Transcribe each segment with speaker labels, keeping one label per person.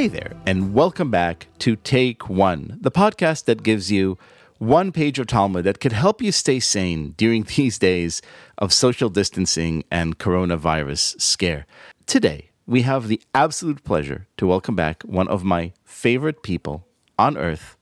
Speaker 1: Hey there, and welcome back to Take One, the podcast that gives you one page of Talmud that could help you stay sane during these days of social distancing and coronavirus scare. Today, we have the absolute pleasure to welcome back one of my favorite people on earth,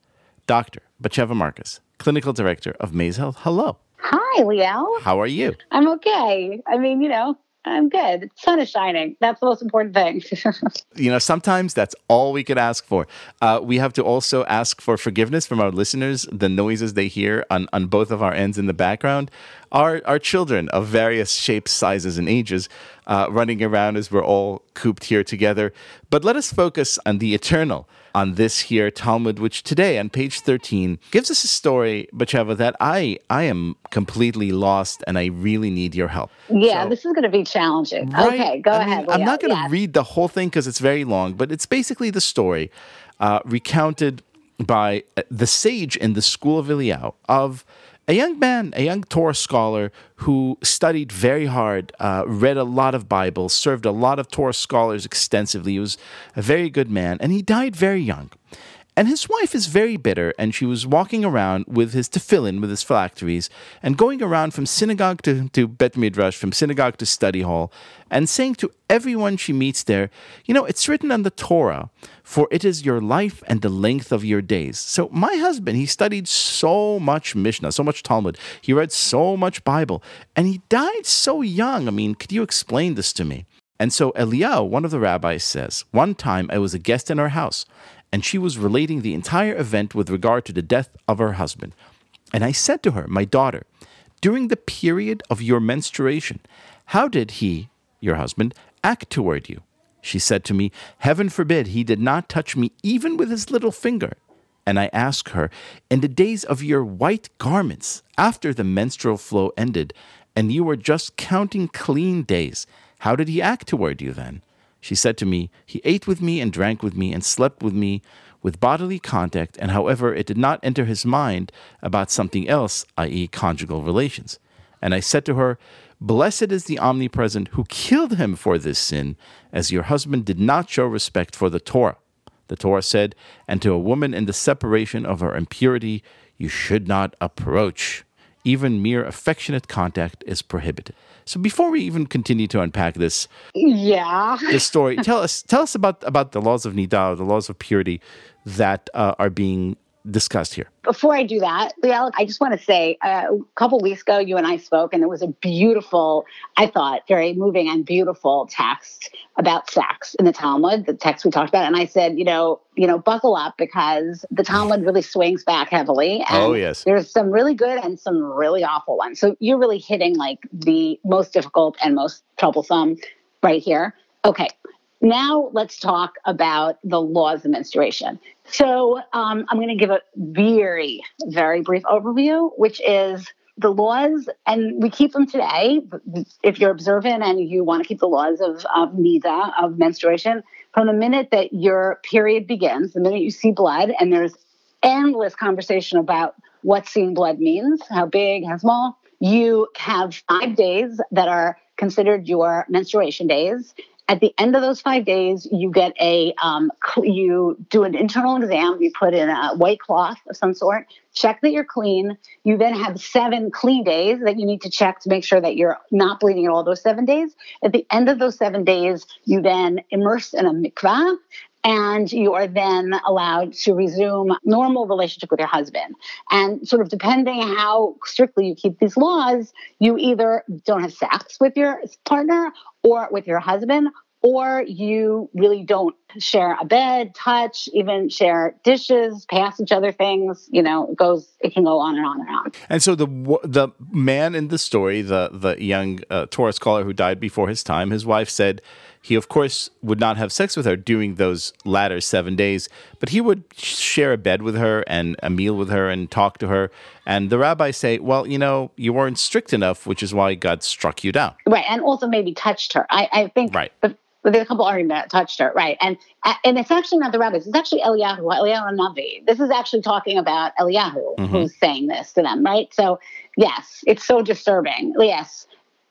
Speaker 1: Dr. Batsheva Marcus, Clinical Director of Maze Health. Hello.
Speaker 2: Hi, Liel.
Speaker 1: How are you?
Speaker 2: I'm okay. I mean, you know, I'm good. The sun is shining. That's the most important thing.
Speaker 1: you know, sometimes that's all we could ask for. Uh, we have to also ask for forgiveness from our listeners. The noises they hear on, on both of our ends in the background are, are children of various shapes, sizes, and ages uh, running around as we're all cooped here together. But let us focus on the eternal on this here Talmud, which today on page 13 gives us a story, Batsheva, that I, I am completely lost and I really need your help.
Speaker 2: Yeah, so, this is going to be challenging. Right? Okay, go I ahead.
Speaker 1: I'm not going to read the whole thing because it's very long, but it's basically the story uh, recounted by uh, the sage in the school of Eliyahu of a young man, a young Torah scholar who studied very hard, uh, read a lot of Bibles, served a lot of Torah scholars extensively. He was a very good man, and he died very young. And his wife is very bitter, and she was walking around with his tefillin, with his phylacteries, and going around from synagogue to, to Bet Midrash, from synagogue to study hall, and saying to everyone she meets there, You know, it's written on the Torah, for it is your life and the length of your days. So my husband, he studied so much Mishnah, so much Talmud, he read so much Bible, and he died so young. I mean, could you explain this to me? And so Eliyahu, one of the rabbis, says, One time I was a guest in our house and she was relating the entire event with regard to the death of her husband. And I said to her, My daughter, during the period of your menstruation, how did he, your husband, act toward you? She said to me, Heaven forbid he did not touch me even with his little finger. And I asked her, In the days of your white garments, after the menstrual flow ended, and you were just counting clean days, how did he act toward you then? She said to me, He ate with me and drank with me and slept with me with bodily contact, and however, it did not enter his mind about something else, i.e., conjugal relations. And I said to her, Blessed is the omnipresent who killed him for this sin, as your husband did not show respect for the Torah. The Torah said, And to a woman in the separation of her impurity, you should not approach. Even mere affectionate contact is prohibited. So before we even continue to unpack this,
Speaker 2: yeah,
Speaker 1: this story, tell us tell us about about the laws of niddah, the laws of purity that uh, are being discussed here.
Speaker 2: Before I do that, Liel, I just want to say uh, a couple weeks ago, you and I spoke, and it was a beautiful, I thought, very moving and beautiful text about sex in the Talmud, the text we talked about. And I said, you know, you know, buckle up because the Talmud really swings back heavily.
Speaker 1: oh, yes.
Speaker 2: There's some really good and some really awful ones. So you're really hitting like the most difficult and most troublesome right here. Okay. Now let's talk about the laws of menstruation. So um, I'm going to give a very, very brief overview, which is the laws, and we keep them today. If you're observant and you want to keep the laws of, of niddah, of menstruation, from the minute that your period begins, the minute you see blood, and there's endless conversation about what seeing blood means, how big, how small, you have five days that are considered your menstruation days at the end of those five days, you get a um, you do an internal exam. You put in a white cloth of some sort, check that you're clean. You then have seven clean days that you need to check to make sure that you're not bleeding at all those seven days. At the end of those seven days, you then immerse in a mikvah and you are then allowed to resume normal relationship with your husband. And sort of depending how strictly you keep these laws you either don't have sex with your partner or with your husband or you really don't share a bed, touch, even share dishes, pass each other things. You know, it goes, it can go on and on and on.
Speaker 1: And so the the man in the story, the the young uh, scholar who died before his time, his wife said he of course would not have sex with her during those latter seven days, but he would share a bed with her and a meal with her and talk to her. And the rabbis say, well, you know, you weren't strict enough, which is why God struck you down.
Speaker 2: Right, and also maybe touched her. I, I think
Speaker 1: right.
Speaker 2: The, there's a couple arguments that touched her, right? And and it's actually not the rabbis. It's actually Eliyahu, Eliyahu Navi. This is actually talking about Eliyahu mm-hmm. who's saying this to them, right? So yes, it's so disturbing. Yes,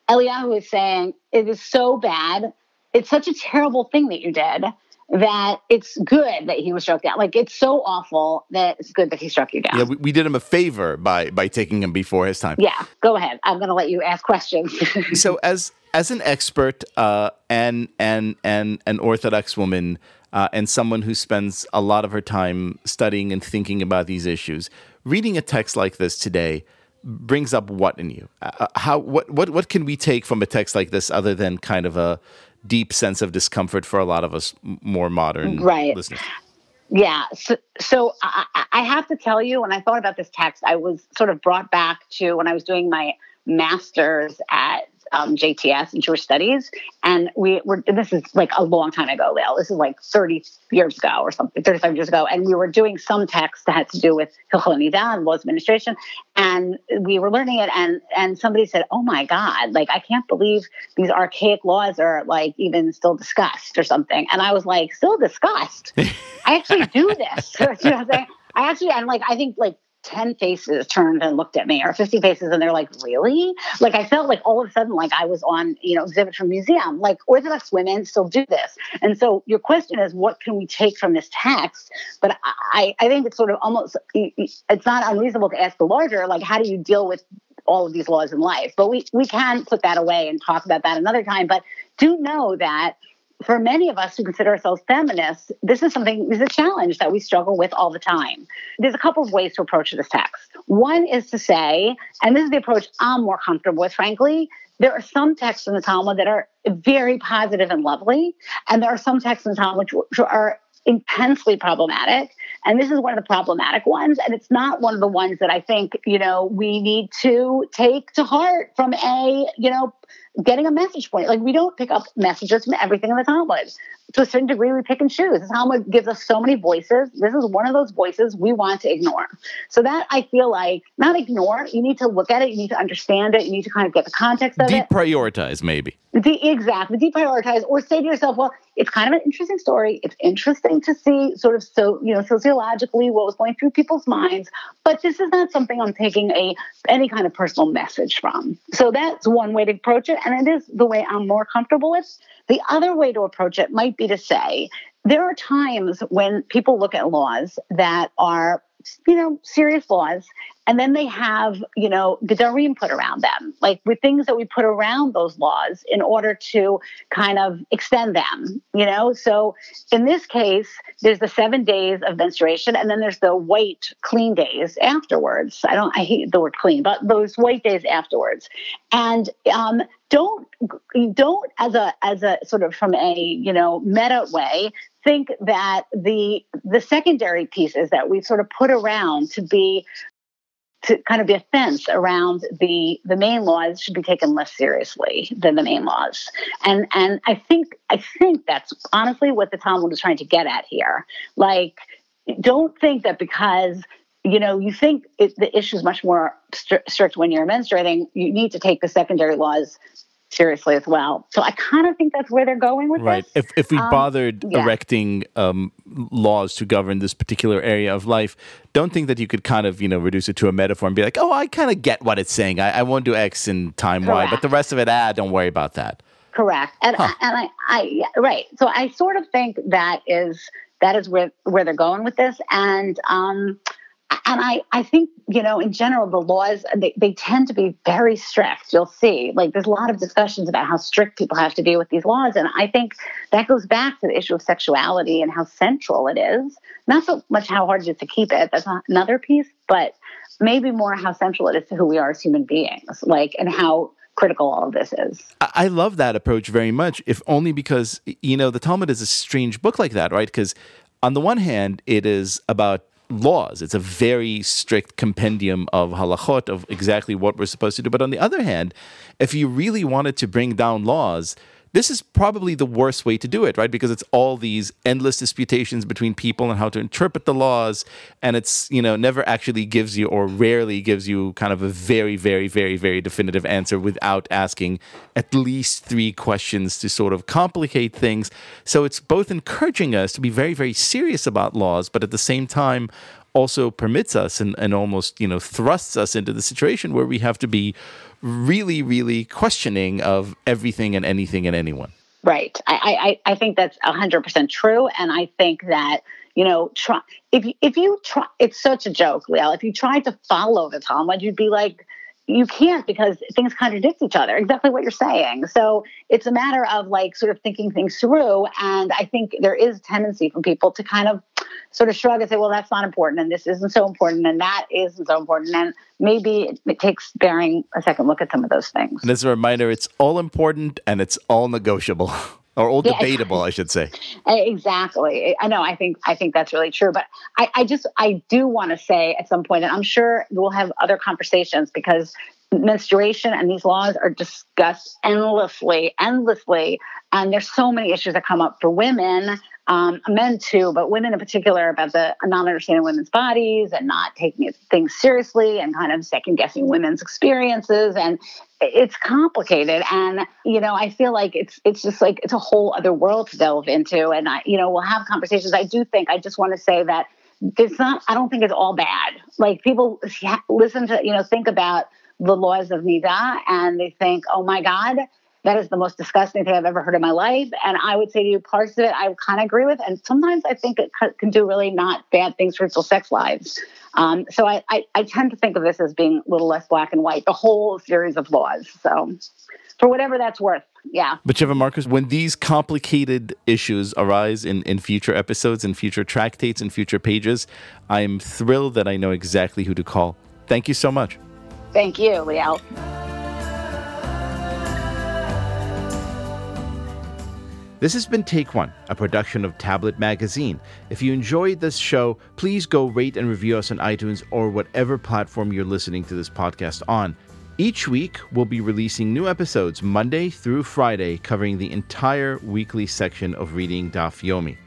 Speaker 2: Eliyahu is saying it is so bad. It's such a terrible thing that you did that it's good that he was struck down. Like it's so awful that it's good that he struck you down.
Speaker 1: Yeah, we, we did him a favor by by taking him before his time.
Speaker 2: Yeah, go ahead. I'm going to let you ask questions.
Speaker 1: so as as an expert uh, and and and an Orthodox woman uh, and someone who spends a lot of her time studying and thinking about these issues, reading a text like this today brings up what in you? Uh, uh how what what what can we take from a text like this other than kind of a deep sense of discomfort for a lot of us more modern
Speaker 2: right.
Speaker 1: listeners?
Speaker 2: Yeah. So, so I, I, have to tell you, when I thought about this text, I was sort of brought back to when I was doing my master's at um, JTS in Jewish Studies, and we were. This is like a long time ago, Liel. This is like 30 years ago or something, 35 years ago, and we were doing some text that had to do with Hilchot Nida and laws administration, and we were learning it, and and somebody said, "Oh my God! Like I can't believe these archaic laws are like even still discussed or something," and I was like, "Still discussed? I actually do this." you know? I actually, I'm like, I think like 10 faces turned and looked at me or 50 faces and they're like really? Like i felt like all of a sudden like i was on you know exhibit from museum. Like orthodox women still do this. And so your question is what can we take from this text? But i i think it's sort of almost it's not unreasonable to ask the larger like how do you deal with all of these laws in life? But we we can put that away and talk about that another time. But do know that for many of us who consider ourselves feminists, this is something, this is a challenge that we struggle with all the time. There's a couple of ways to approach this text. One is to say, and this is the approach I'm more comfortable with, frankly, there are some texts in the Talmud that are very positive and lovely, and there are some texts in the Talmud which are intensely problematic. And this is one of the problematic ones. And it's not one of the ones that I think, you know, we need to take to heart from a, you know, getting a message point. Like we don't pick up messages from everything in the Talmud. To a certain degree, we pick and choose. The Talmud gives us so many voices. This is one of those voices we want to ignore. So that I feel like not ignore. You need to look at it. You need to understand it. You need to kind of get the context of
Speaker 1: it. Deprioritize, maybe.
Speaker 2: The, exactly. Deprioritize, or say to yourself, well, it's kind of an interesting story. It's interesting to see sort of so you know sociologically what was going through people's minds, but this is not something I'm taking a any kind of personal message from. So that's one way to approach it, and it is the way I'm more comfortable with. The other way to approach it might be to say there are times when people look at laws that are you know, serious laws. And then they have, you know, gedarim put around them, like with things that we put around those laws in order to kind of extend them, you know? So in this case, there's the seven days of menstruation and then there's the white clean days afterwards. I don't, I hate the word clean, but those white days afterwards. And um, don't, don't as a, as a sort of from a, you know, meta way, think that the the secondary pieces that we sort of put around to be to kind of be a fence around the the main laws should be taken less seriously than the main laws. And and i think i think that's honestly what the talmud is trying to get at here. Like don't think that because you know you think it, the issue is much more strict when you're menstruating you need to take the secondary laws seriously as well. So I kind of think that's where they're going with
Speaker 1: right.
Speaker 2: this.
Speaker 1: If if we um, bothered yeah. erecting um, laws to govern this particular area of life, don't think that you could kind of you know reduce it to a metaphor and be like, oh, I kind of get what it's saying. I, I won't do X in time Correct. Y, but the rest of it, ah, don't worry about that.
Speaker 2: Correct. And huh. and I, I yeah, right. So I sort of think that is that is where where they're going with this, and um, and I, I think, you know, in general, the laws, they, they tend to be very strict. You'll see, like, there's a lot of discussions about how strict people have to be with these laws. And I think that goes back to the issue of sexuality and how central it is. Not so much how hard it is to keep it, that's another piece, but maybe more how central it is to who we are as human beings, like, and how critical all of this is.
Speaker 1: I love that approach very much, if only because, you know, the Talmud is a strange book like that, right? Because on the one hand, it is about laws. It's a very strict compendium of halachot of exactly what we're supposed to do. But on the other hand, if you really wanted to bring down laws, this is probably the worst way to do it, right? Because it's all these endless disputations between people and how to interpret the laws. And it's, you know, never actually gives you or rarely gives you kind of a very, very, very, very definitive answer without asking at least three questions to sort of complicate things. So it's both encouraging us to be very, very serious about laws, but at the same time, also permits us and, and almost, you know, thrusts us into the situation where we have to be really, really questioning of everything and anything and anyone.
Speaker 2: Right. I, I, I think that's 100% true. And I think that, you know, try, if, you, if you try, it's such a joke, Liel. If you tried to follow the Talmud, you'd be like, you can't because things contradict each other exactly what you're saying so it's a matter of like sort of thinking things through and i think there is a tendency from people to kind of sort of shrug and say well that's not important and this isn't so important and that isn't so important and maybe it takes bearing a second look at some of those things
Speaker 1: and as a reminder it's all important and it's all negotiable or all debatable, I should say.
Speaker 2: Eh, exactly. I know. I think I think that's really true. But I, I just I do want to say at some point, and I'm sure we'll have other conversations because menstruation and these laws are discussed endlessly, endlessly, and there's so many issues that come up for women um, men too, but women in particular, about the not understanding women's bodies and not taking things seriously and kind of second guessing women's experiences. And it's complicated. And, you know, I feel like it's, it's just like, it's a whole other world to delve into. And I, you know, we'll have conversations. I do think, I just want to say that it's not, I don't think it's all bad. Like people listen to, you know, think about the laws of Nida and they think, oh my God, that is the most disgusting thing I've ever heard in my life. And I would say to you, parts of it I kind of agree with. And sometimes I think it can do really not bad things for people's sex lives. Um, so I, I, I, tend to think of this as being a little less black and white, the whole series of laws. So for whatever that's worth. Yeah.
Speaker 1: Batsheva Marcus, when these complicated issues arise in, in future episodes, in future tractates, in future pages, I am thrilled that I know exactly who to call. Thank you so much.
Speaker 2: Thank you, Liel.
Speaker 1: This has been Take One, a production of Tablet Magazine. If you enjoyed this show, please go rate and review us on iTunes or whatever platform you're listening to this podcast on. Each week, we'll be releasing new episodes Monday through Friday, covering the entire weekly section of Reading Daf Yomi.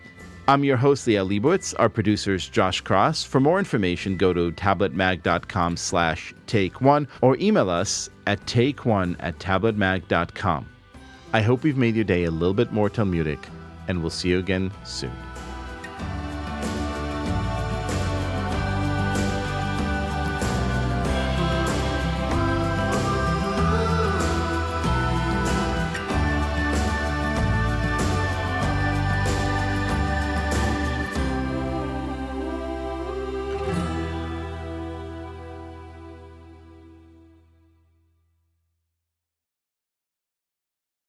Speaker 1: I'm your host, Liel Leibovitz. Our producer's Josh Cross. For more information, go to tabletmag.com slash take one or email us at take one at tabletmag.com. I hope we've made your day a little bit more Talmudic, and we'll see you again soon.